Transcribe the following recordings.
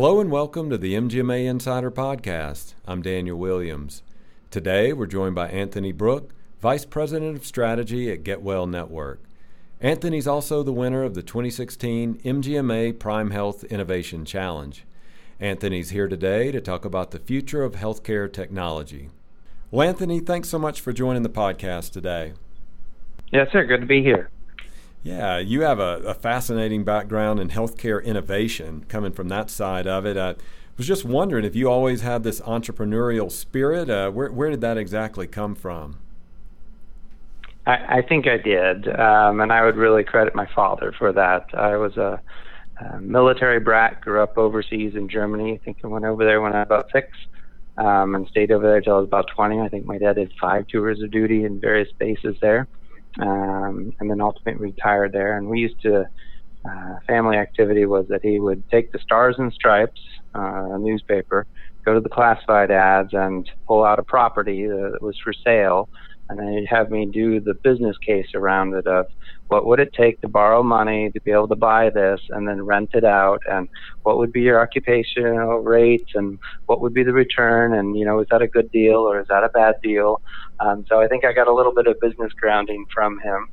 Hello and welcome to the MGMA Insider Podcast. I'm Daniel Williams. Today we're joined by Anthony Brooke, Vice President of Strategy at Get Well Network. Anthony's also the winner of the 2016 MGMA Prime Health Innovation Challenge. Anthony's here today to talk about the future of healthcare technology. Well, Anthony, thanks so much for joining the podcast today. Yes, sir. Good to be here. Yeah, you have a, a, fascinating background in healthcare innovation coming from that side of it. I was just wondering if you always had this entrepreneurial spirit. Uh, where, where did that exactly come from? I, I think I did, um, and I would really credit my father for that. I was a, a, military brat, grew up overseas in Germany. I think I went over there when I was about six. Um, and stayed over there until I was about 20. I think my dad did five tours of duty in various bases there um, and then ultimately retired there. And we used to, uh, family activity was that he would take the Stars and Stripes, uh, newspaper, go to the classified ads and pull out a property that was for sale. And then he'd have me do the business case around it of what would it take to borrow money to be able to buy this and then rent it out? And what would be your occupational rates and what would be the return? And you know is that a good deal or is that a bad deal um, so i think i got a little bit of business grounding from him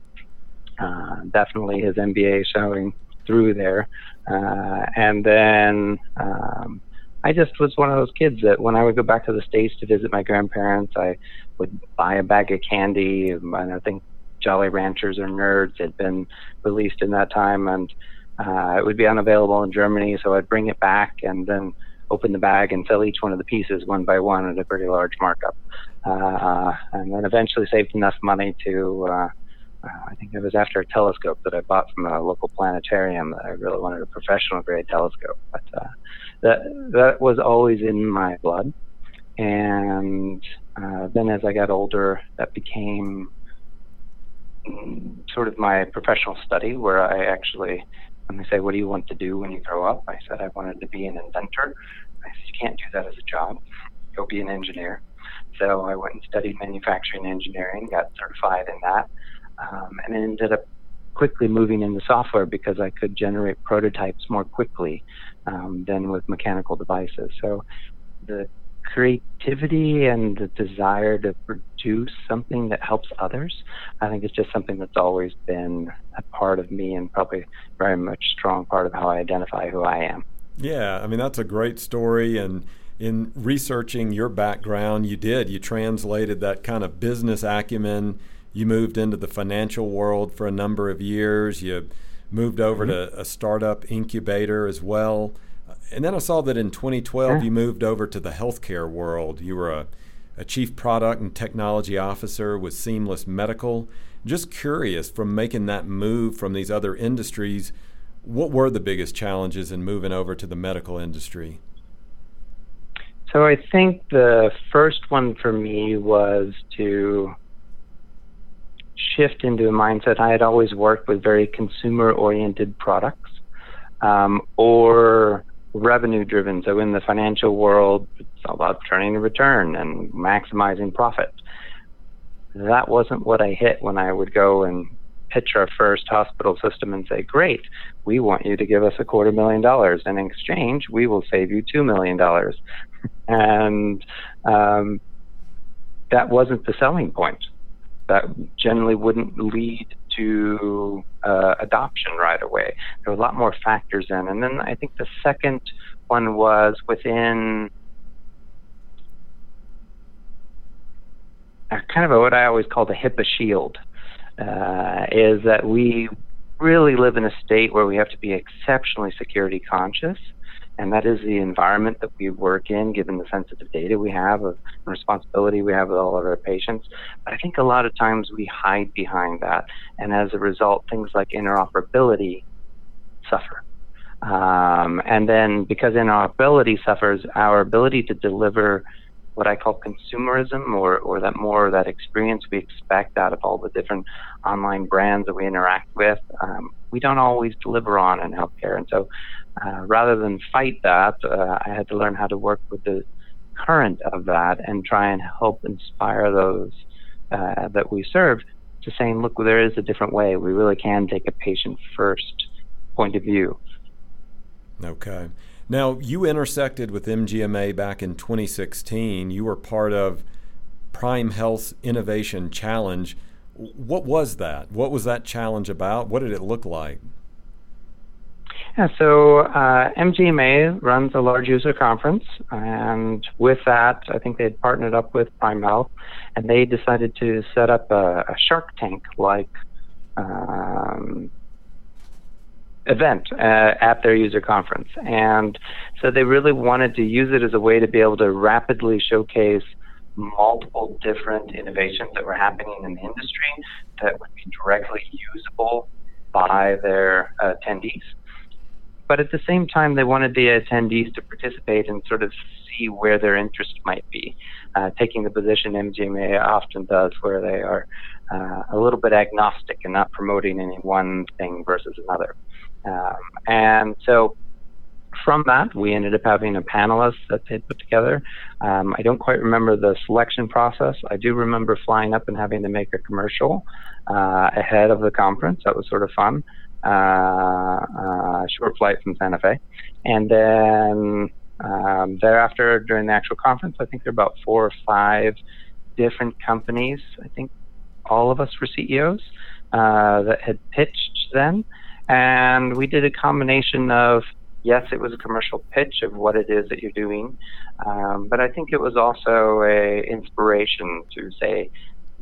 uh, definitely his mba showing through there uh, and then um, I just was one of those kids that when I would go back to the States to visit my grandparents, I would buy a bag of candy. And I think Jolly Ranchers or Nerds had been released in that time, and uh, it would be unavailable in Germany. So I'd bring it back and then open the bag and sell each one of the pieces one by one at a pretty large markup. Uh, and then eventually saved enough money to. Uh, uh, I think it was after a telescope that I bought from a local planetarium that I really wanted a professional grade telescope. But uh, that that was always in my blood. And uh, then as I got older, that became sort of my professional study, where I actually, when they say, "What do you want to do when you grow up?" I said I wanted to be an inventor. I said, "You can't do that as a job. Go be an engineer." So I went and studied manufacturing engineering, got certified in that, um, and ended up quickly moving into software because I could generate prototypes more quickly um, than with mechanical devices. So the creativity and the desire to produce something that helps others, I think it's just something that's always been a part of me and probably very much strong part of how I identify who I am. Yeah, I mean that's a great story and in researching your background, you did. You translated that kind of business acumen. You moved into the financial world for a number of years. You moved over mm-hmm. to a startup incubator as well. And then I saw that in 2012 you moved over to the healthcare world. You were a, a chief product and technology officer with Seamless Medical. Just curious, from making that move from these other industries, what were the biggest challenges in moving over to the medical industry? So I think the first one for me was to shift into a mindset. I had always worked with very consumer oriented products um, or revenue driven. So in the financial world, it's all about turning a return and maximizing profit. That wasn't what I hit when I would go and pitch our first hospital system and say, Great, we want you to give us a quarter million dollars. And in exchange, we will save you $2 million. and um, that wasn't the selling point that generally wouldn't lead to uh, adoption right away. There were a lot more factors in. And then I think the second one was within kind of a, what I always call the HIPAA shield, uh, is that we really live in a state where we have to be exceptionally security conscious and that is the environment that we work in, given the sensitive data we have of responsibility we have with all of our patients. But I think a lot of times we hide behind that, and as a result, things like interoperability suffer. Um, and then because interoperability suffers, our ability to deliver what I call consumerism or, or that more that experience we expect out of all the different online brands that we interact with, um, we don't always deliver on in healthcare. And so uh, rather than fight that, uh, I had to learn how to work with the current of that and try and help inspire those uh, that we serve to saying, look, there is a different way. We really can take a patient first point of view. Okay. Now, you intersected with MGMA back in 2016. You were part of Prime Health's Innovation Challenge. What was that? What was that challenge about? What did it look like? Yeah, so uh, MGMA runs a large user conference, and with that, I think they had partnered up with Prime Health, and they decided to set up a, a Shark Tank like um, event uh, at their user conference. And so they really wanted to use it as a way to be able to rapidly showcase multiple different innovations that were happening in the industry that would be directly usable by their uh, attendees. But at the same time, they wanted the attendees to participate and sort of see where their interest might be, uh, taking the position MGMA often does, where they are uh, a little bit agnostic and not promoting any one thing versus another. Um, and so from that, we ended up having a panelist that they put together. Um, I don't quite remember the selection process. I do remember flying up and having to make a commercial uh, ahead of the conference. That was sort of fun. Uh, uh, short flight from Santa Fe. And then um, thereafter, during the actual conference, I think there are about four or five different companies. I think all of us were CEOs uh, that had pitched then. And we did a combination of yes, it was a commercial pitch of what it is that you're doing, um, but I think it was also a inspiration to say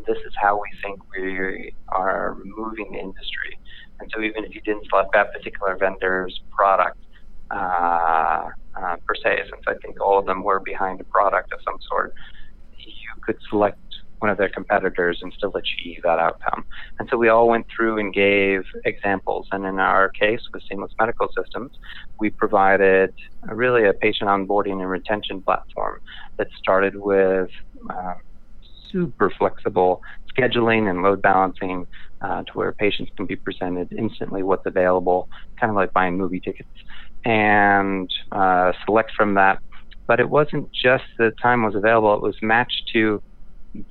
this is how we think we are moving the industry. And so even if you didn't select that particular vendor's product uh, uh, per se, since I think all of them were behind a product of some sort, you could select one of their competitors and still achieve that outcome. And so we all went through and gave examples. And in our case with Seamless Medical Systems, we provided really a patient onboarding and retention platform that started with uh, super flexible scheduling and load balancing uh, to where patients can be presented instantly what's available, kind of like buying movie tickets, and uh, select from that. But it wasn't just the time was available, it was matched to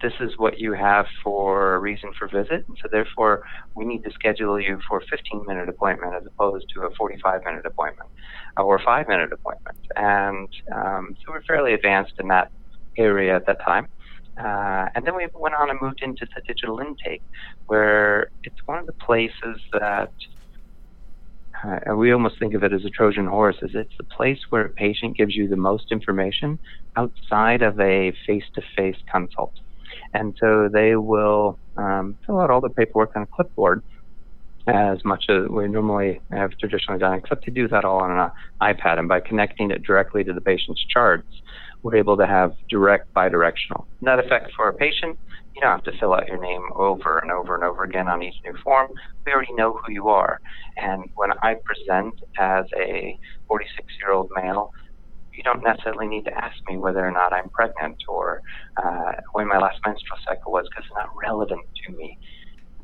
this is what you have for a reason for visit. So therefore, we need to schedule you for a 15 minute appointment as opposed to a 45 minute appointment or a five minute appointment. And um, so we're fairly advanced in that area at that time. Uh, and then we went on and moved into the digital intake, where it's one of the places that uh, we almost think of it as a Trojan horse, is it's the place where a patient gives you the most information outside of a face-to-face consult. And so they will um, fill out all the paperwork on a clipboard as much as we normally have traditionally done, except to do that all on an iPad. And by connecting it directly to the patient's charts, we're able to have direct bidirectional. Net effect for a patient, you don't have to fill out your name over and over and over again on each new form. We already know who you are. And when I present as a 46 year old male, you don't necessarily need to ask me whether or not I'm pregnant or uh, when my last menstrual cycle was because it's not relevant to me.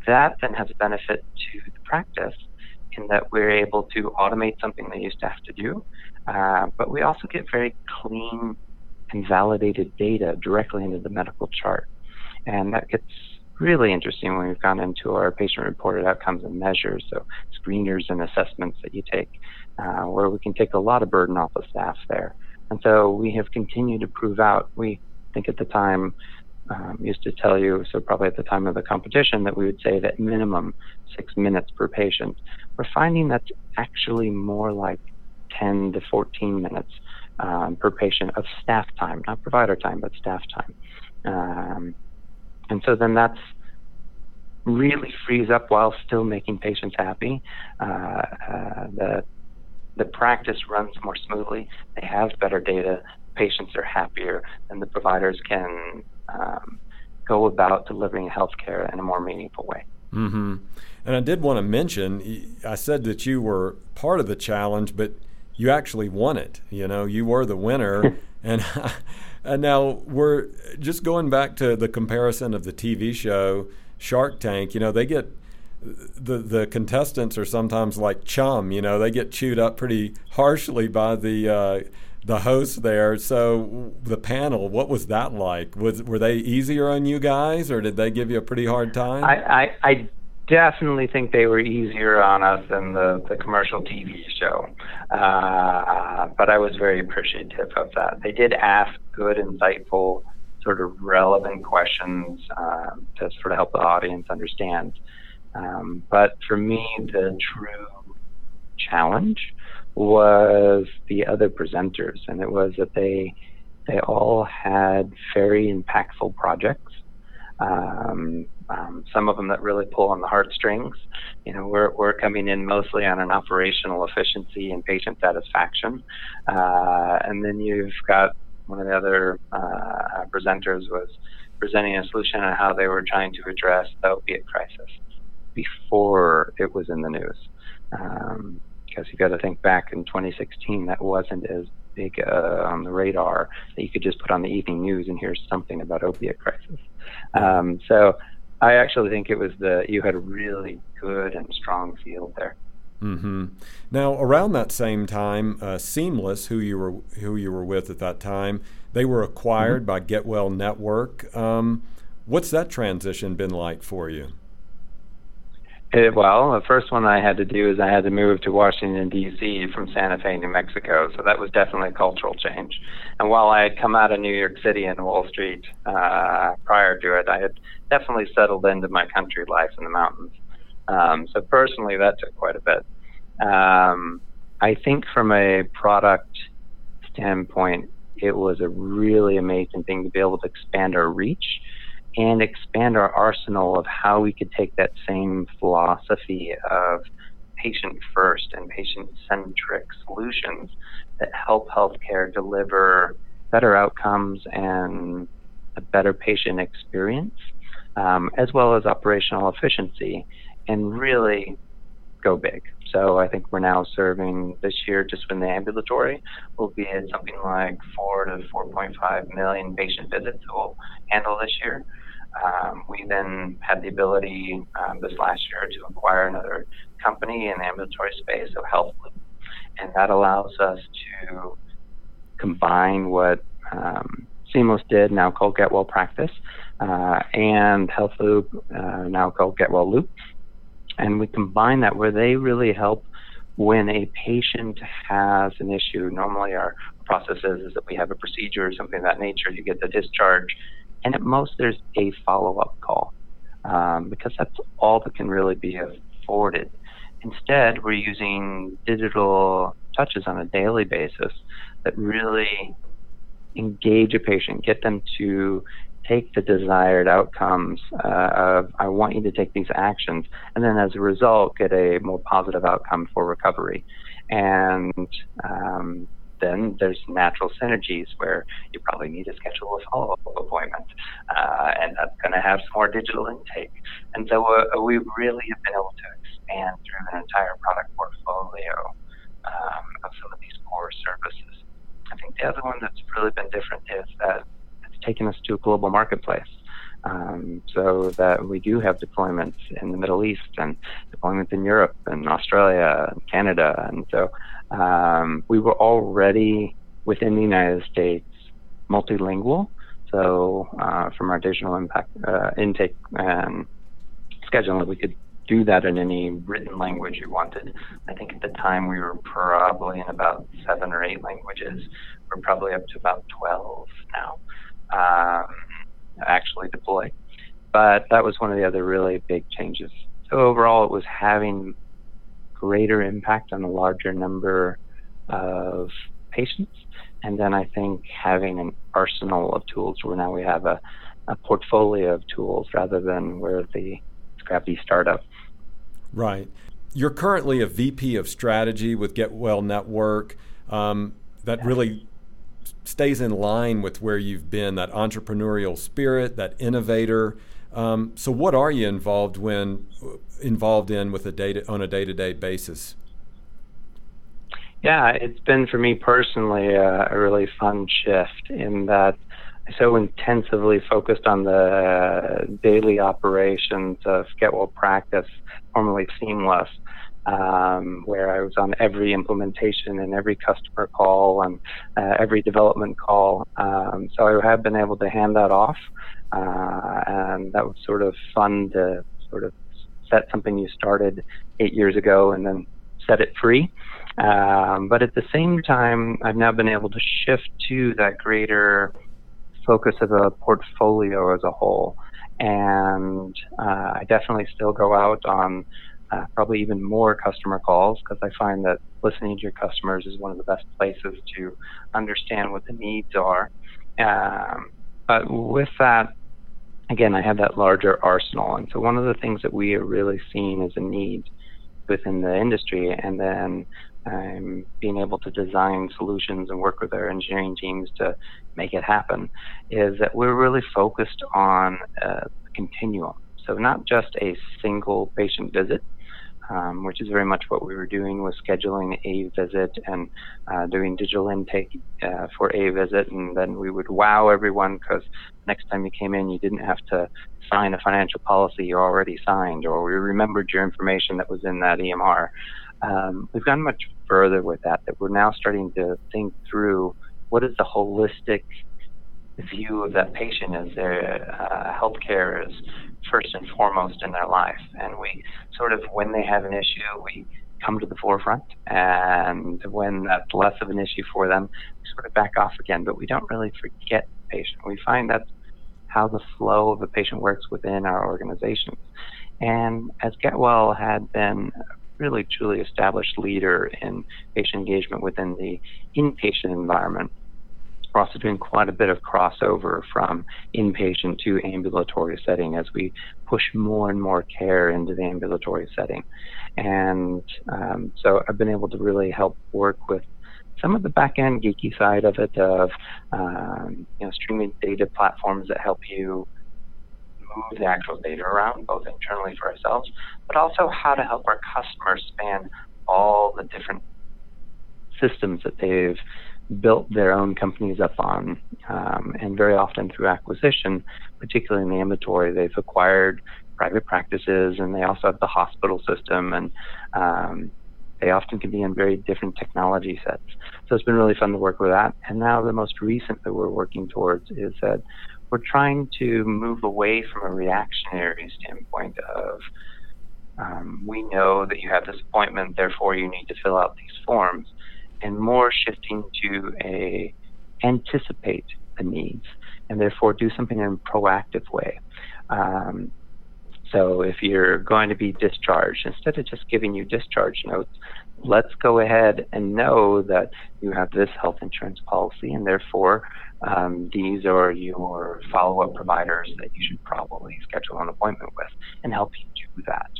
That then has a benefit to the practice in that we're able to automate something they used to have to do, uh, but we also get very clean and validated data directly into the medical chart. And that gets really interesting when we've gone into our patient reported outcomes and measures, so screeners and assessments that you take, uh, where we can take a lot of burden off of staff there. And so we have continued to prove out. We think at the time um, used to tell you, so probably at the time of the competition, that we would say that minimum six minutes per patient. We're finding that's actually more like 10 to 14 minutes um, per patient of staff time, not provider time, but staff time. Um, and so then that's really frees up while still making patients happy. Uh, uh, the the practice runs more smoothly. They have better data. Patients are happier, and the providers can um, go about delivering healthcare in a more meaningful way. Mm-hmm. And I did want to mention, I said that you were part of the challenge, but you actually won it. You know, you were the winner, and and now we're just going back to the comparison of the TV show Shark Tank. You know, they get the the contestants are sometimes like chum. You know, they get chewed up pretty harshly by the uh, the host there. So the panel, what was that like? Was were they easier on you guys, or did they give you a pretty hard time? I I, I definitely think they were easier on us than the, the commercial TV show. Uh, but I was very appreciative of that. They did ask good, insightful, sort of relevant questions uh, to sort of help the audience understand. Um, but for me, the true challenge was the other presenters, and it was that they they all had very impactful projects. Um, um, some of them that really pull on the heartstrings. You know, we're, we're coming in mostly on an operational efficiency and patient satisfaction. Uh, and then you've got one of the other uh, presenters was presenting a solution on how they were trying to address the opiate crisis before it was in the news. Um, because you've got to think back in 2016, that wasn't as big uh, on the radar that you could just put on the evening news and hear something about opiate crisis. Um, so I actually think it was the you had a really good and strong field there. Mm-hmm. Now, around that same time, uh, Seamless, who you were who you were with at that time, they were acquired mm-hmm. by Getwell Network. Um, what's that transition been like for you? It, well, the first one I had to do is I had to move to Washington D.C. from Santa Fe, New Mexico. So that was definitely a cultural change. And while I had come out of New York City and Wall Street uh, prior to it, I had definitely settled into my country life in the mountains. Um, so personally, that took quite a bit. Um, I think from a product standpoint, it was a really amazing thing to be able to expand our reach and expand our arsenal of how we could take that same philosophy of patient first and patient centric solutions that help healthcare deliver better outcomes and a better patient experience, um, as well as operational efficiency, and really go big. So I think we're now serving this year just in the ambulatory, we'll be at something like four to 4.5 million patient visits that we'll handle this year. Um, we then had the ability um, this last year to acquire another company in the ambulatory space of Health and that allows us to combine what um, Seamless did, now called Get Well Practice, uh, and Health Loop, uh, now called Get Well Loop, and we combine that where they really help when a patient has an issue. Normally, our process is, is that we have a procedure or something of that nature. You get the discharge and at most there's a follow-up call um, because that's all that can really be afforded. Instead, we're using digital touches on a daily basis that really engage a patient, get them to take the desired outcomes uh, of I want you to take these actions, and then as a result, get a more positive outcome for recovery. And um, then there's natural synergies where you probably need to schedule a follow-up appointment, uh, and that's going to have some more digital intake. And so uh, we really have been able to expand through an entire product portfolio um, of some of these core services. I think the other one that's really been different is that taken us to a global marketplace. Um, so that we do have deployments in the Middle East and deployments in Europe and Australia and Canada. And so um, we were already within the United States multilingual. So uh, from our digital impact uh, intake and scheduling, we could do that in any written language you wanted. I think at the time we were probably in about seven or eight languages. We're probably up to about 12 now, um, actually deploy. But that was one of the other really big changes. So overall, it was having greater impact on a larger number of patients. And then I think having an arsenal of tools where now we have a, a portfolio of tools rather than we're the scrappy startup. Right. You're currently a VP of strategy with Get Well Network. Um, that really stays in line with where you've been that entrepreneurial spirit, that innovator. Um, so, what are you involved when involved in with a data on a day to day basis? Yeah, it's been for me personally a, a really fun shift in that I so intensively focused on the daily operations of Get Well Practice, formerly Seamless, um, where I was on every implementation and every customer call and uh, every development call. Um, so I have been able to hand that off, uh, and that was sort of fun to sort of set something you started eight years ago and then set it free. Um, but at the same time, I've now been able to shift to that greater focus of a portfolio as a whole. And uh, I definitely still go out on uh, probably even more customer calls because I find that listening to your customers is one of the best places to understand what the needs are. Um, but with that, again, I have that larger arsenal. And so one of the things that we are really seeing as a need within the industry, and then um, being able to design solutions and work with our engineering teams to make it happen, is that we're really focused on a continuum. So not just a single patient visit, um, which is very much what we were doing was scheduling a visit and uh, doing digital intake uh, for a visit, and then we would wow everyone because next time you came in, you didn't have to sign a financial policy you already signed, or we remembered your information that was in that EMR. Um, we've gone much further with that. That we're now starting to think through what is the holistic view of that patient as their uh, healthcare is first and foremost in their life. And we sort of, when they have an issue, we come to the forefront. And when that's less of an issue for them, we sort of back off again. But we don't really forget the patient. We find that's how the flow of a patient works within our organizations. And as Getwell had been really truly established leader in patient engagement within the inpatient environment, we're also doing quite a bit of crossover from inpatient to ambulatory setting as we push more and more care into the ambulatory setting. And um, so I've been able to really help work with some of the back end geeky side of it of um, you know streaming data platforms that help you move the actual data around both internally for ourselves but also how to help our customers span all the different systems that they've built their own companies up on, um, and very often through acquisition, particularly in the ambulatory, they've acquired private practices, and they also have the hospital system, and um, they often can be in very different technology sets. So it's been really fun to work with that. And now the most recent that we're working towards is that we're trying to move away from a reactionary standpoint of um, we know that you have this appointment, therefore you need to fill out these forms and more shifting to a anticipate the needs and therefore do something in a proactive way. Um, so if you're going to be discharged, instead of just giving you discharge notes, let's go ahead and know that you have this health insurance policy and therefore um, these are your follow-up providers that you should probably schedule an appointment with and help you do that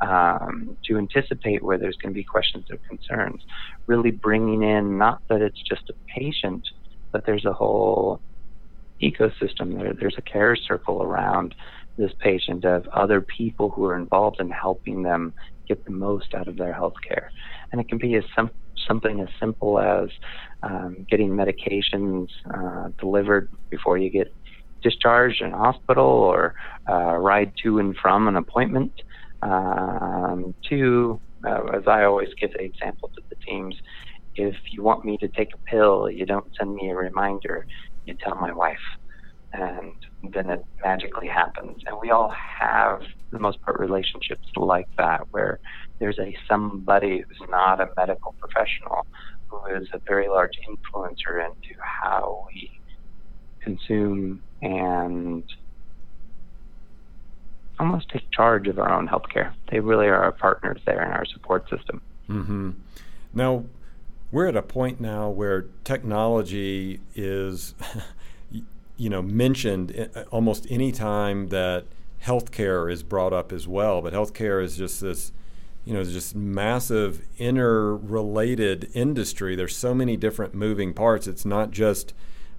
um, to anticipate where there's going to be questions or concerns. Really bringing in not that it's just a patient, but there's a whole ecosystem. There, there's a care circle around this patient of other people who are involved in helping them get the most out of their health care. And it can be as some, something as simple as um, getting medications uh, delivered before you get discharged in hospital or uh, ride to and from an appointment um, two, uh, as I always give the example to the teams, if you want me to take a pill, you don't send me a reminder, you tell my wife. And then it magically happens. And we all have, the most part, relationships like that, where there's a somebody who's not a medical professional who is a very large influencer into how we consume and almost take charge of our own healthcare. They really are our partners there in our support system. Mm-hmm. Now, we're at a point now where technology is, you know, mentioned almost any time that healthcare is brought up as well. But healthcare is just this, you know, just massive interrelated industry. There's so many different moving parts. It's not just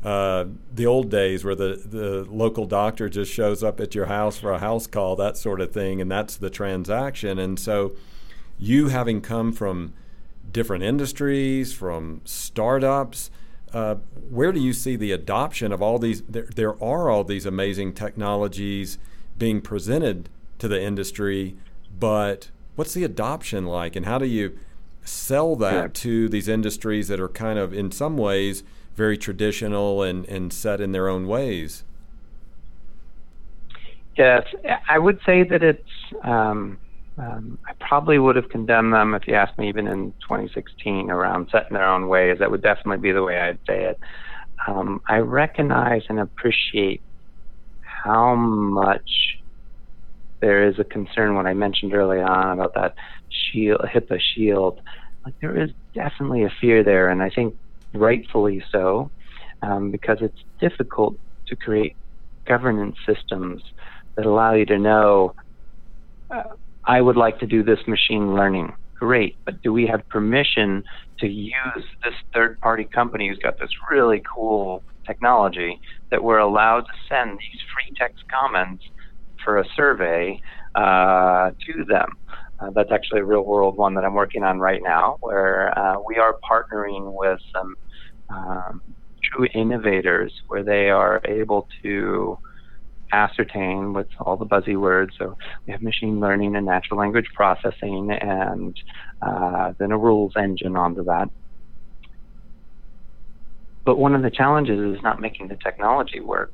uh, the old days where the, the local doctor just shows up at your house for a house call, that sort of thing, and that's the transaction. And so, you having come from different industries, from startups, uh, where do you see the adoption of all these? There, there are all these amazing technologies being presented to the industry, but what's the adoption like, and how do you sell that to these industries that are kind of, in some ways, very traditional and, and set in their own ways. Yes, I would say that it's um, um, I probably would have condemned them if you asked me even in 2016 around setting their own ways. That would definitely be the way I'd say it. Um, I recognize and appreciate how much there is a concern when I mentioned early on about that shield, HIPAA shield. Like there is definitely a fear there, and I think rightfully so, um, because it's difficult to create governance systems that allow you to know. Uh, I would like to do this machine learning. Great, but do we have permission to use this third party company who's got this really cool technology that we're allowed to send these free text comments for a survey uh, to them? Uh, that's actually a real world one that I'm working on right now, where uh, we are partnering with some um, true innovators where they are able to ascertain with all the buzzy words. So we have machine learning and natural language processing, and uh, then a rules engine onto that. But one of the challenges is not making the technology work.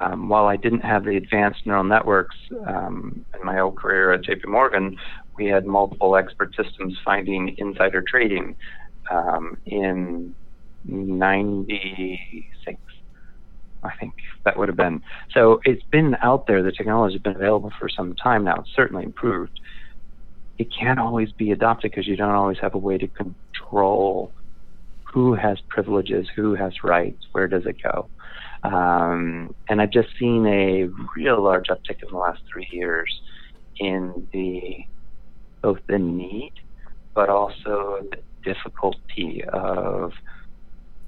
Um, while I didn't have the advanced neural networks um, in my old career at JP Morgan, we had multiple expert systems finding insider trading um, in 96 I think that would have been. So it's been out there. The technology has been available for some time now. It's certainly improved. It can't always be adopted because you don't always have a way to control who has privileges, who has rights, where does it go. Um, and I've just seen a real large uptick in the last three years in the both the need, but also the difficulty of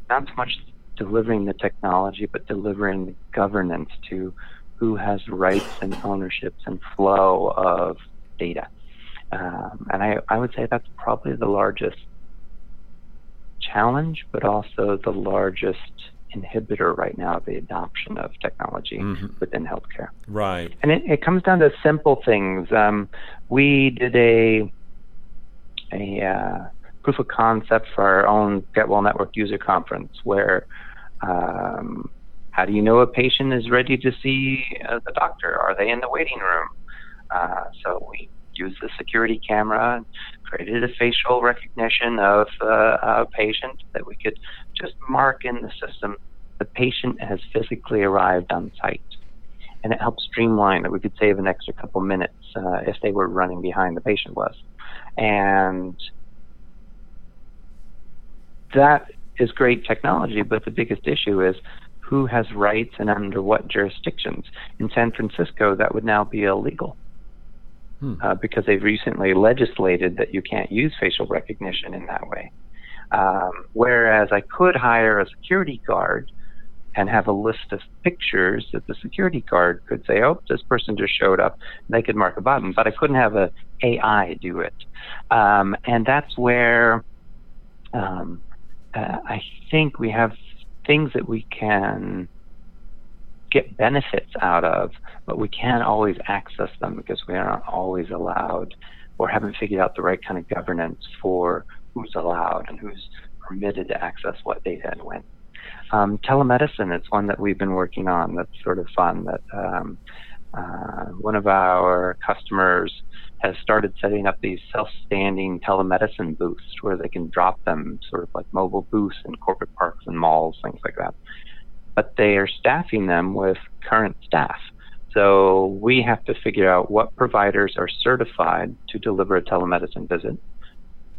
not so much delivering the technology, but delivering the governance to who has rights and ownerships and flow of data. Um, and I, I would say that's probably the largest challenge, but also the largest inhibitor right now of the adoption of technology mm-hmm. within healthcare. Right. And it, it, comes down to simple things. Um, we did a a uh, proof of concept for our own Get Well Network user conference where um, how do you know a patient is ready to see uh, the doctor? Are they in the waiting room? Uh, so we used the security camera, and created a facial recognition of uh, a patient that we could just mark in the system the patient has physically arrived on site. And it helped streamline that we could save an extra couple minutes uh, if they were running behind the patient was. And that is great technology, but the biggest issue is who has rights and under what jurisdictions. In San Francisco, that would now be illegal. Hmm. Uh, because they've recently legislated that you can't use facial recognition in that way. Um, whereas I could hire a security guard and have a list of pictures that the security guard could say, "Oh, this person just showed up." And they could mark a button, but I couldn't have a AI do it. Um, and that's where um, uh, I think we have things that we can get benefits out of, but we can't always access them because we aren't always allowed or haven't figured out the right kind of governance for who's allowed and who's permitted to access what data and when. Um, telemedicine is one that we've been working on that's sort of fun. That um, uh, one of our customers has started setting up these self-standing telemedicine booths where they can drop them sort of like mobile booths in corporate parks and malls, things like that. But they are staffing them with current staff. So we have to figure out what providers are certified to deliver a telemedicine visit.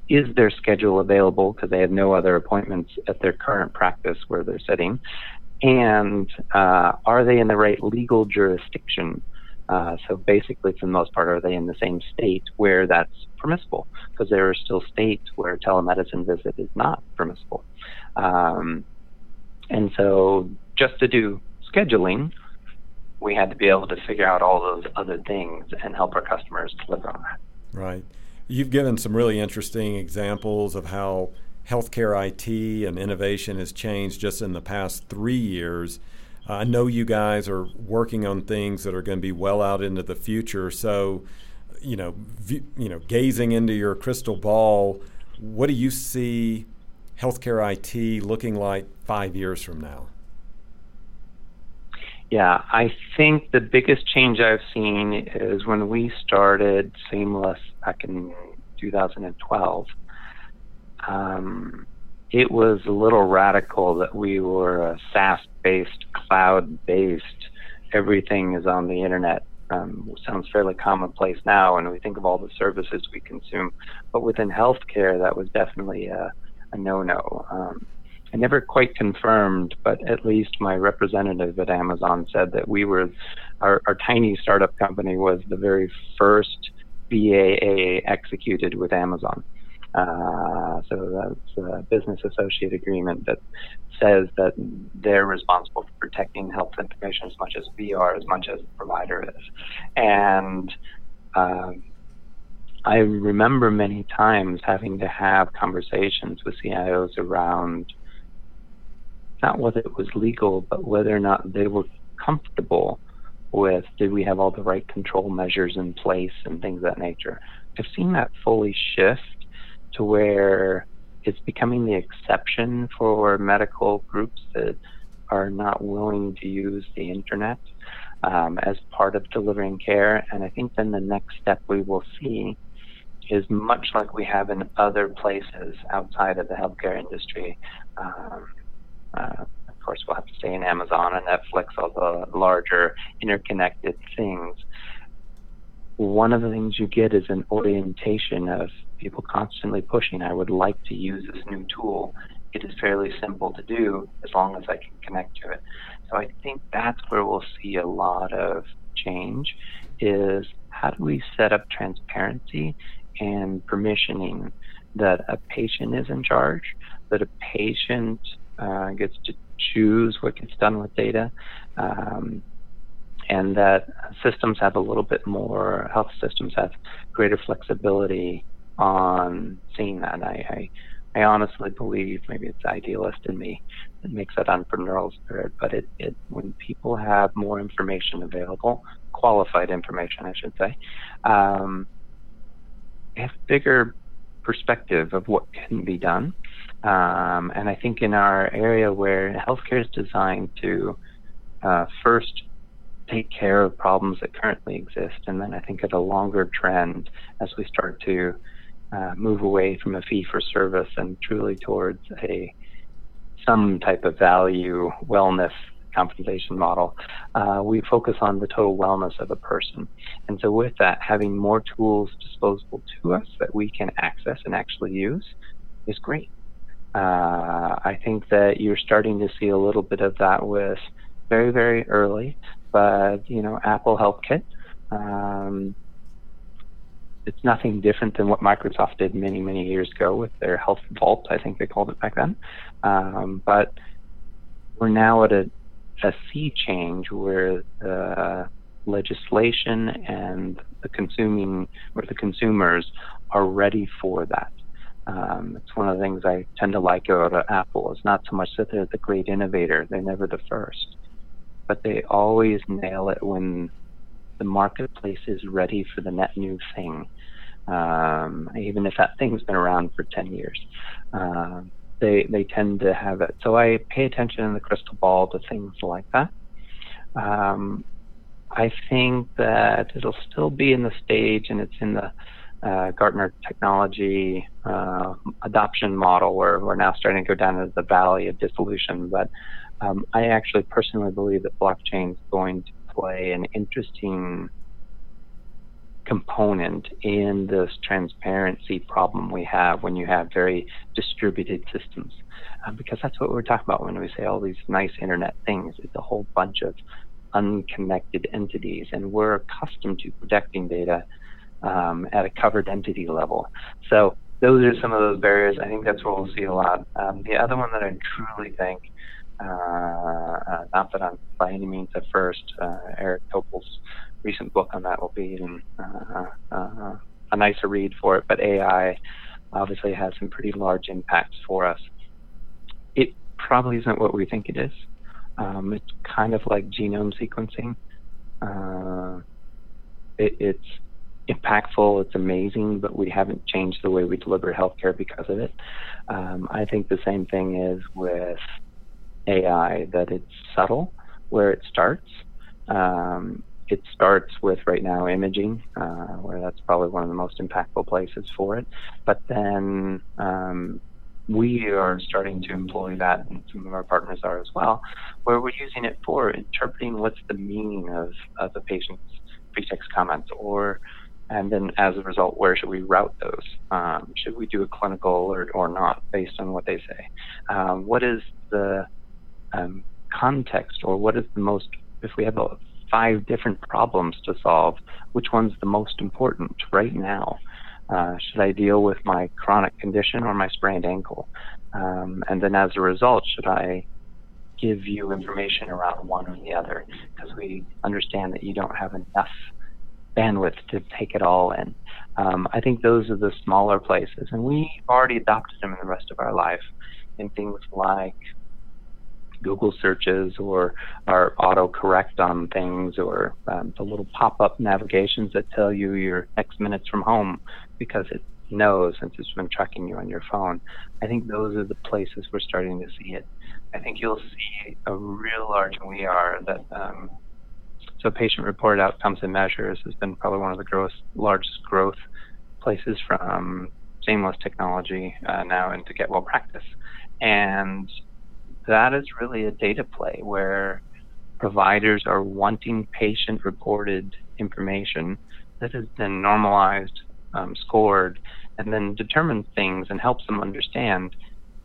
Is their schedule available because they have no other appointments at their current practice where they're sitting? And uh, are they in the right legal jurisdiction uh, so basically, for the most part, are they in the same state where that's permissible? Because there are still states where telemedicine visit is not permissible. Um, and so just to do scheduling, we had to be able to figure out all those other things and help our customers deliver on that. Right. You've given some really interesting examples of how healthcare IT and innovation has changed just in the past three years. I know you guys are working on things that are going to be well out into the future. So, you know, v- you know, gazing into your crystal ball, what do you see healthcare IT looking like five years from now? Yeah, I think the biggest change I've seen is when we started Seamless back in 2012. Um, it was a little radical that we were a SaaS based, cloud based, everything is on the internet. Um, sounds fairly commonplace now when we think of all the services we consume. But within healthcare, that was definitely a, a no no. Um, I never quite confirmed, but at least my representative at Amazon said that we were, our, our tiny startup company was the very first BAA executed with Amazon. Uh, so that's a business associate agreement that says that they're responsible for protecting health information as much as we are, as much as the provider is. And um, I remember many times having to have conversations with CIOs around not whether it was legal, but whether or not they were comfortable with did we have all the right control measures in place and things of that nature. I've seen that fully shift to where it's becoming the exception for medical groups that are not willing to use the internet um, as part of delivering care. And I think then the next step we will see is much like we have in other places outside of the healthcare industry. Um, uh, of course, we'll have to stay in Amazon and Netflix, all the larger interconnected things. One of the things you get is an orientation of people constantly pushing, I would like to use this new tool. It is fairly simple to do as long as I can connect to it. So I think that's where we'll see a lot of change is how do we set up transparency and permissioning that a patient is in charge, that a patient uh, gets to choose what gets done with data, um, and that systems have a little bit more, health systems have greater flexibility on seeing that. I, I, I honestly believe maybe it's idealist in me that makes that entrepreneurial spirit, but it, it when people have more information available, qualified information, I should say, um, have bigger perspective of what can be done. Um, and I think in our area where healthcare is designed to uh, first take care of problems that currently exist, and then I think at a longer trend as we start to uh, move away from a fee for service and truly towards a some type of value wellness compensation model, uh, we focus on the total wellness of a person. And so, with that, having more tools disposable to us that we can access and actually use is great. Uh, I think that you're starting to see a little bit of that with very, very early, but you know, Apple Health Kit. Um, it's nothing different than what Microsoft did many, many years ago with their Health Vault. I think they called it back then. Um, but we're now at a, a sea change where the legislation and the consuming or the consumers are ready for that. Um, it's one of the things I tend to like about Apple. It's not so much that they're the great innovator; they're never the first, but they always nail it when the marketplace is ready for the net new thing, um, even if that thing's been around for 10 years. Uh, they, they tend to have it. So I pay attention in the crystal ball to things like that. Um, I think that it'll still be in the stage and it's in the uh, Gartner technology uh, adoption model where we're now starting to go down into the valley of dissolution. But um, I actually personally believe that blockchain is going to play an interesting component in this transparency problem we have when you have very distributed systems. Uh, because that's what we're talking about when we say all these nice internet things. It's a whole bunch of unconnected entities, and we're accustomed to protecting data um, at a covered entity level. So those are some of those barriers. I think that's where we'll see a lot. Um, the other one that I truly think not that I'm by any means a first. Uh, Eric Topol's recent book on that will be even, a nicer read for it. But AI obviously has some pretty large impacts for us. It probably isn't what we think it is. Um, it's kind of like genome sequencing. Uh, it, it's impactful, it's amazing, but we haven't changed the way we deliver healthcare because of it. Um, I think the same thing is with AI, that it's subtle, where it starts. Um, it starts with right now imaging, uh, where that's probably one of the most impactful places for it. But then um, we are starting to employ that, and some of our partners are as well, where we're using it for interpreting what's the meaning of, of the patient's free text comments, or and then as a result, where should we route those? Um, should we do a clinical alert or not, based on what they say? Um, what is the um, context, or what is the most? If we have a, five different problems to solve, which one's the most important right now? Uh, should I deal with my chronic condition or my sprained ankle? Um, and then as a result, should I give you information around one or the other? Because we understand that you don't have enough bandwidth to take it all in. Um, I think those are the smaller places, and we've already adopted them in the rest of our life in things like Google searches or our autocorrect on things or um, the little pop-up navigations that tell you your next minutes from home because it knows since it's been tracking you on your phone. I think those are the places we're starting to see it. I think you'll see a real large, we are that. Um, so patient-reported outcomes and measures has been probably one of the gross, largest growth places from seamless technology uh, now into Get Well Practice, and that is really a data play where providers are wanting patient reported information that has been normalized, um, scored, and then determine things and helps them understand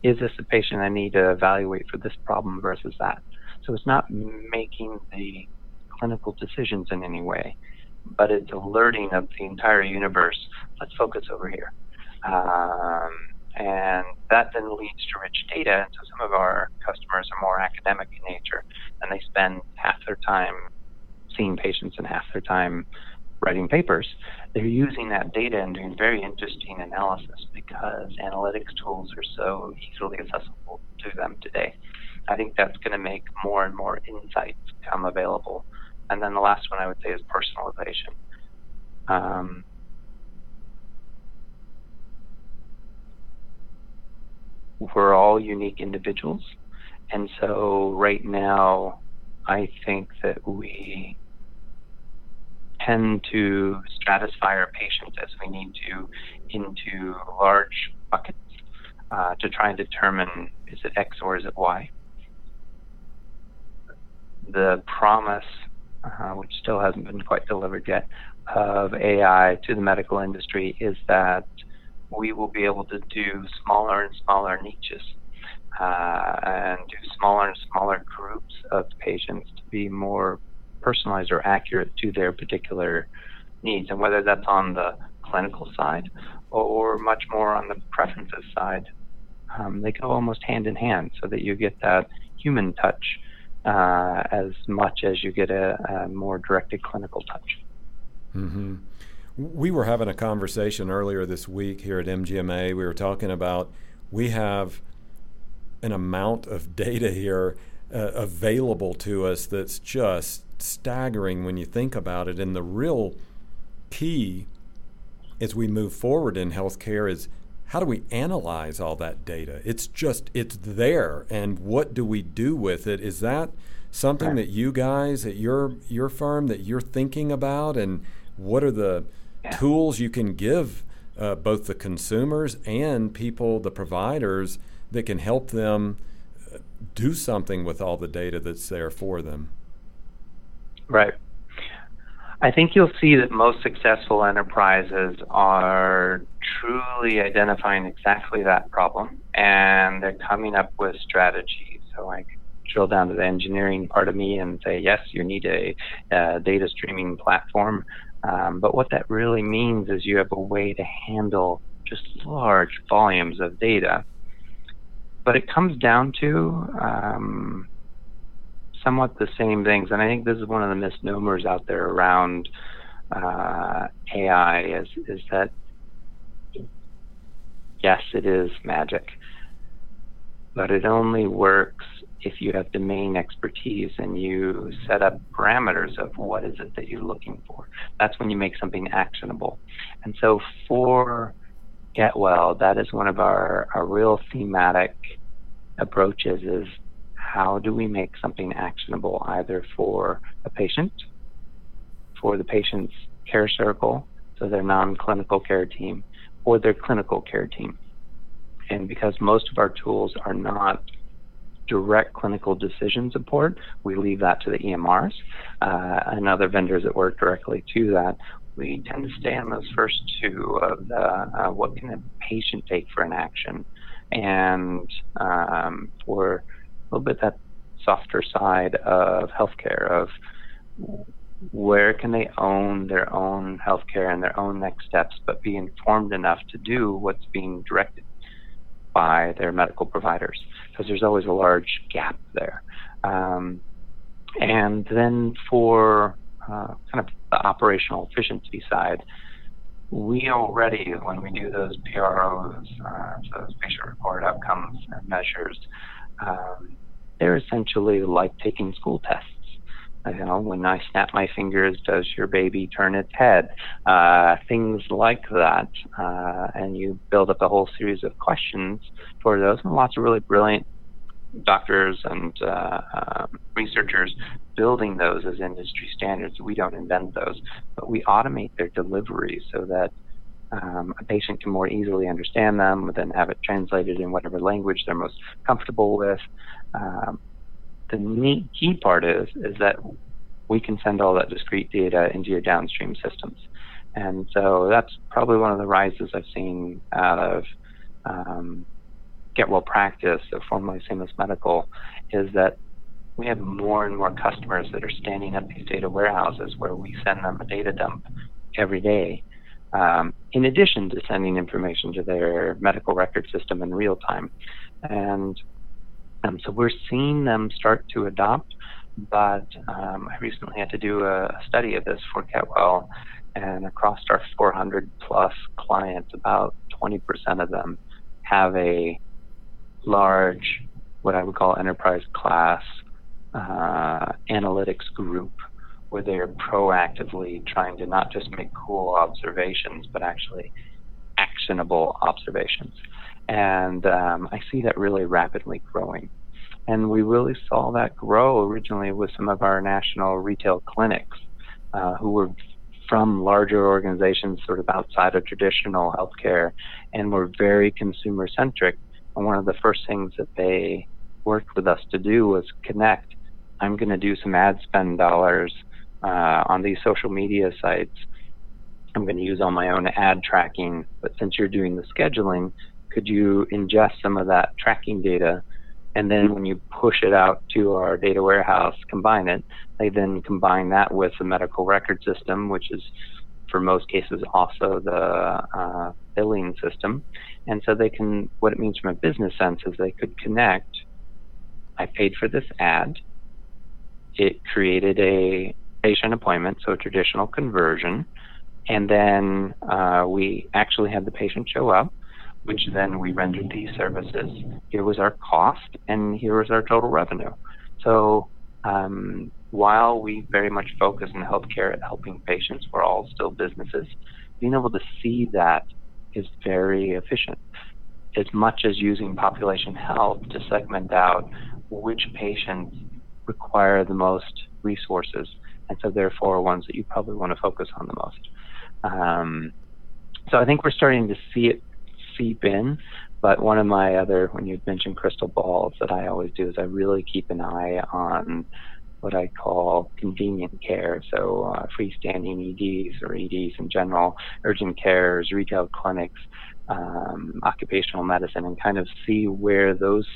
is this a patient I need to evaluate for this problem versus that? So it's not making the clinical decisions in any way, but it's alerting of the entire universe. Let's focus over here. Um, and that then leads to rich data. And so some of our customers are more academic in nature, and they spend half their time seeing patients and half their time writing papers. They're using that data and doing very interesting analysis because analytics tools are so easily accessible to them today. I think that's going to make more and more insights come available. And then the last one I would say is personalization. Um, we're all unique individuals. And so right now, I think that we tend to stratify our patients as we need to into large buckets uh, to try and determine is it X or is it Y. The promise, uh, which still hasn't been quite delivered yet, of AI to the medical industry is that we will be able to do smaller and smaller niches uh, and do smaller and smaller groups of patients to be more personalized or accurate to their particular needs. And whether that's on the clinical side or much more on the preferences side, um, they go almost hand in hand so that you get that human touch uh, as much as you get a, a more directed clinical touch. Mm-hmm. We were having a conversation earlier this week here at MGMA. We were talking about we have an amount of data here uh, available to us that's just staggering when you think about it. And the real key as we move forward in healthcare is how do we analyze all that data? It's just it's there, and what do we do with it? Is that something that you guys at your your firm that you're thinking about, and what are the yeah. tools you can give uh, both the consumers and people, the providers, that can help them uh, do something with all the data that's there for them. Right. I think you'll see that most successful enterprises are truly identifying exactly that problem and they're coming up with strategies. So I drill down to the engineering part of me and say, yes, you need a, a data streaming platform um, but what that really means is you have a way to handle just large volumes of data. But it comes down to um, somewhat the same things. And I think this is one of the misnomers out there around uh, AI is, is that yes, it is magic, but it only works if you have domain expertise and you set up parameters of what is it that you're looking for, that's when you make something actionable. And so for GetWell, that is one of our, our real thematic approaches is how do we make something actionable either for a patient, for the patient's care circle, so their non clinical care team, or their clinical care team. And because most of our tools are not direct clinical decision support, we leave that to the EMRs uh, and other vendors that work directly to that. We tend to stay on those first two of the uh, what can a patient take for an action, and um, for a little bit that softer side of healthcare of where can they own their own healthcare and their own next steps, but be informed enough to do what's being directed by their medical providers, because there's always a large gap there. Um, and then for uh, kind of the operational efficiency side, we already, when we do those PROs, uh, those patient reported outcomes and measures, um, they're essentially like taking school tests. You know, when I snap my fingers, does your baby turn its head? Uh, things like that. Uh, and you build up a whole series of questions for those. And lots of really brilliant doctors and uh, um, researchers building those as industry standards. We don't invent those, but we automate their delivery so that um, a patient can more easily understand them, then have it translated in whatever language they're most comfortable with. Um, the neat key part is is that we can send all that discrete data into your downstream systems, and so that's probably one of the rises I've seen out of um, Get Well Practice, or formerly Seamless Medical, is that we have more and more customers that are standing up these data warehouses where we send them a data dump every day. Um, in addition to sending information to their medical record system in real time. And so we're seeing them start to adopt, but um, I recently had to do a study of this for Getwell, and across our 400 plus clients, about 20% of them have a large, what I would call enterprise class uh, analytics group where they're proactively trying to not just make cool observations, but actually actionable observations. And um, I see that really rapidly growing. And we really saw that grow originally with some of our national retail clinics uh, who were from larger organizations sort of outside of traditional healthcare and were very consumer centric. And one of the first things that they worked with us to do was connect. I'm going to do some ad spend dollars uh, on these social media sites. I'm going to use all my own ad tracking, but since you're doing the scheduling, could you ingest some of that tracking data? And then when you push it out to our data warehouse, combine it, they then combine that with the medical record system, which is for most cases also the uh, billing system. And so they can, what it means from a business sense is they could connect. I paid for this ad. It created a patient appointment, so a traditional conversion. And then uh, we actually had the patient show up which then we rendered these services. Here was our cost, and here was our total revenue. So um, while we very much focus in healthcare at helping patients, we're all still businesses. Being able to see that is very efficient. As much as using population health to segment out which patients require the most resources, and so therefore ones that you probably want to focus on the most. Um, so I think we're starting to see it seep in. But one of my other, when you mentioned crystal balls, that I always do is I really keep an eye on what I call convenient care. So uh, freestanding EDs or EDs in general, urgent cares, retail clinics, um, occupational medicine, and kind of see where those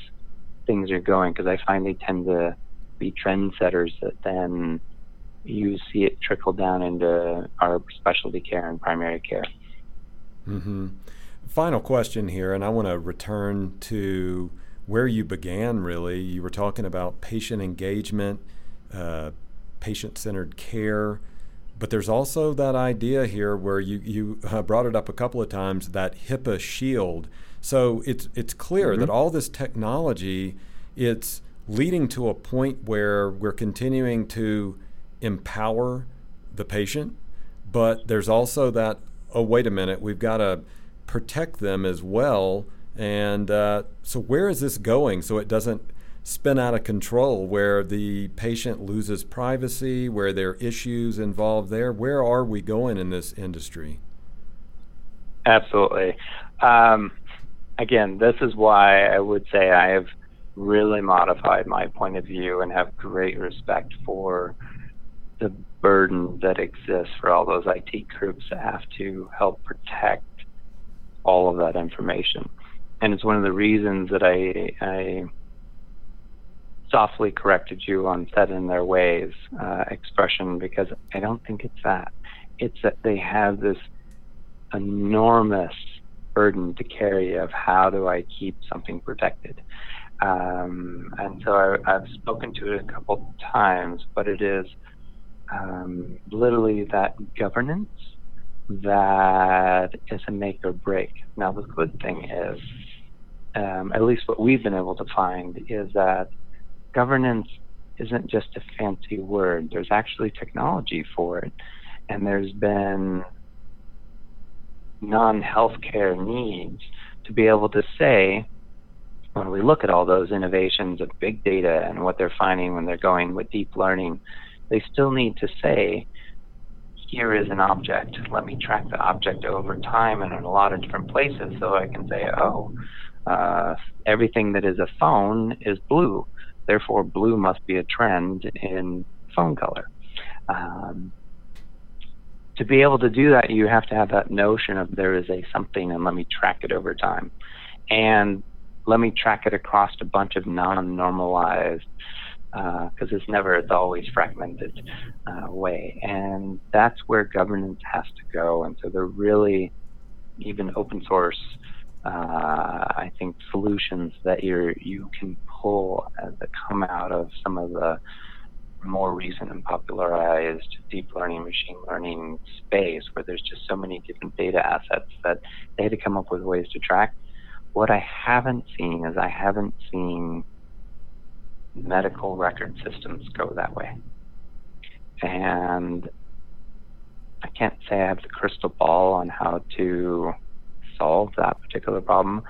things are going because I find they tend to be trendsetters that then you see it trickle down into our specialty care and primary care. Mm-hmm final question here, and I want to return to where you began really. You were talking about patient engagement, uh, patient centered care. But there's also that idea here where you, you uh, brought it up a couple of times that HIPAA shield. So it's, it's clear mm-hmm. that all this technology, it's leading to a point where we're continuing to empower the patient, but there's also that, oh, wait a minute, we've got to protect them as well. And uh, so, where is this going so it doesn't spin out of control where the patient loses privacy, where there are issues involved there. Where are we going in this industry? Absolutely. Um, again, this is why I would say I have really modified my point of view and have great respect for the burden that exists for all those IT groups that have to help protect all of that information. And it's one of the reasons that I, I softly corrected you on set in their ways uh, expression because I don't think it's that. It's that they have this enormous burden to carry of how do I keep something protected. Um, and so I, have spoken to it a couple times, but it is um, literally that governance that is a make or break. Now, the good thing is, um, at least what we've been able to find, is that governance isn't just a fancy word. There's actually technology for it. And there's been non healthcare needs to be able to say, when we look at all those innovations of big data and what they're finding when they're going with deep learning, they still need to say, here is an object. Let me track the object over time and in a lot of different places so I can say, oh, uh, everything that is a phone is blue. Therefore, blue must be a trend in phone color. Um, to be able to do that, you have to have that notion of there is a something and let me track it over time. And let me track it across a bunch of non normalized, because uh, it's never, it's always fragmented uh, way. And that's where governance has to go. And so they're really, even open source, uh, I think, solutions that you you can pull that come out of some of the more recent and popularized deep learning, machine learning space where there's just so many different data assets that they had to come up with ways to track. What I haven't seen is I haven't seen medical record systems go that way. And I can't say I have the crystal ball on how to solve that particular problem.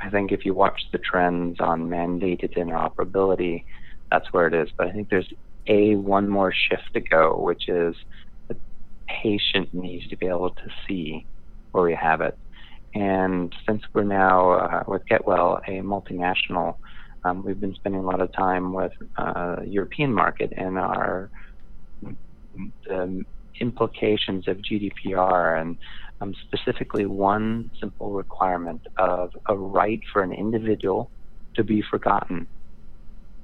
I think if you watch the trends on mandated interoperability, that's where it is. But I think there's a one more shift to go, which is the patient needs to be able to see where we have it. And since we're now uh, with GetWell a multinational, um, we've been spending a lot of time with uh, European market and our the implications of GDPR and um, specifically one simple requirement of a right for an individual to be forgotten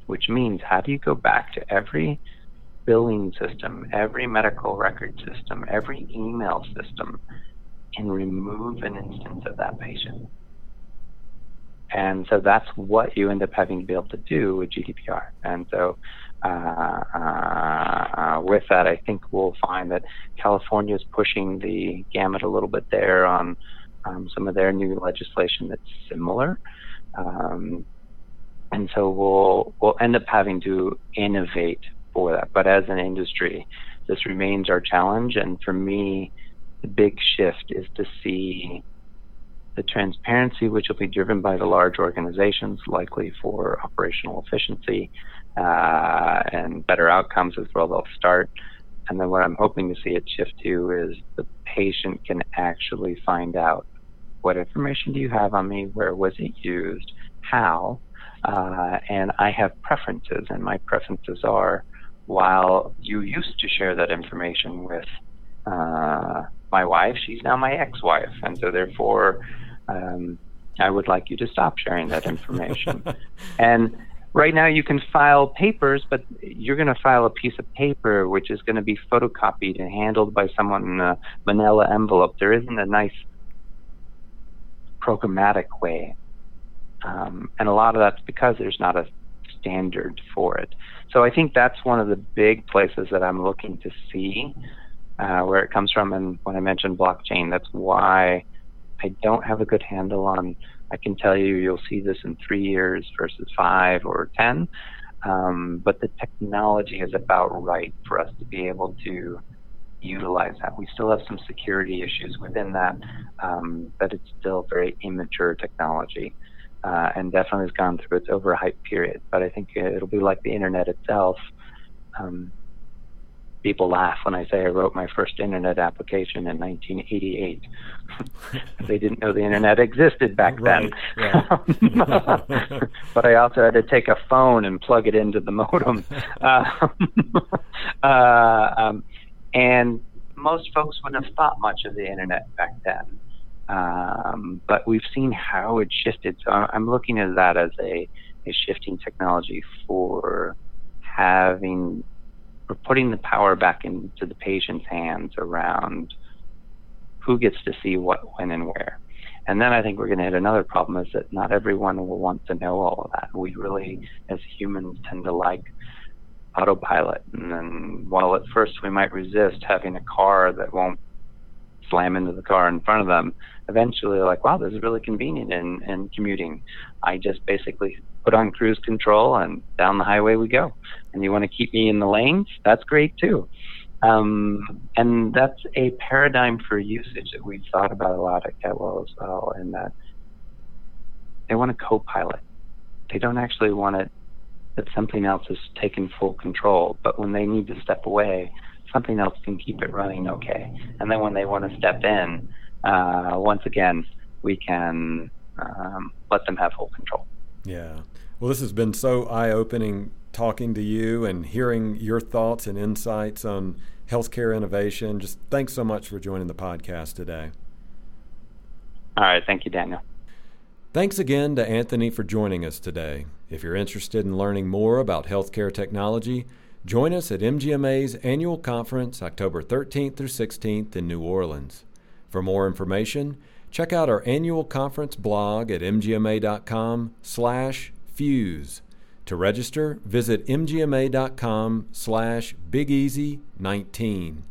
which means how do you go back to every billing system, every medical record system, every email system, and remove an instance of that patient? And so that's what you end up having to be able to do with GDPR. And so uh, uh, uh, with that, I think we'll find that California is pushing the gamut a little bit there on um, some of their new legislation that's similar. Um, and so we'll we'll end up having to innovate for that. But as an industry, this remains our challenge. And for me, the big shift is to see the transparency, which will be driven by the large organizations, likely for operational efficiency uh, and better outcomes is where they'll start. And then what I'm hoping to see it shift to is the patient can actually find out what information do you have on me, where was it used, how, uh, and I have preferences, and my preferences are while you used to share that information with uh, my wife, she's now my ex wife. And so, therefore, um, I would like you to stop sharing that information. and right now, you can file papers, but you're going to file a piece of paper which is going to be photocopied and handled by someone in a manila envelope. There isn't a nice programmatic way um, and a lot of that's because there's not a standard for it. So I think that's one of the big places that I'm looking to see uh, where it comes from. And when I mentioned blockchain, that's why I don't have a good handle on. I can tell you you'll see this in three years versus five or ten. Um, but the technology is about right for us to be able to utilize that. We still have some security issues within that, um, but it's still very immature technology. uh, and definitely has gone through its overhyped period. But I think it'll be like the internet itself. Um, people laugh when I say I wrote my first internet application in 1988. they didn't know the internet existed back right, then. Right. but I also had to take a phone and plug it into the modem. Uh, uh, um, and most folks wouldn't have thought much of the internet back then. Um, but we've seen how it shifted. So I'm looking at that as a, a shifting technology for having we're putting the power back into the patient's hands around who gets to see what, when, and where. And then I think we're going to hit another problem is that not everyone will want to know all of that. We really, as humans, tend to like autopilot. And then while at first we might resist having a car that won't slam into the car in front of them, eventually they're like, wow, this is really convenient in, in commuting. I just basically put on cruise control and down the highway we go. And you want to keep me in the lanes? That's great too. Um, and that's a paradigm for usage that we've thought about a lot at GetWell as well, in that they want a co-pilot. They don't actually want it that something else is taking full control, but when they need to step away, something else can keep it running okay. And then when they want to step in, uh, once again, we can um, let them have full control. Yeah. Well, this has been so eye opening talking to you and hearing your thoughts and insights on healthcare innovation. Just thanks so much for joining the podcast today. All right. Thank you, Daniel. Thanks again to Anthony for joining us today. If you're interested in learning more about healthcare technology, join us at MGMA's annual conference October 13th through 16th in New Orleans. For more information, check out our annual conference blog at mgma.com slash fuse. To register, visit mgma.com slash bigeasy19.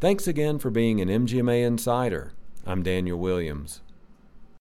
Thanks again for being an MGMA Insider. I'm Daniel Williams.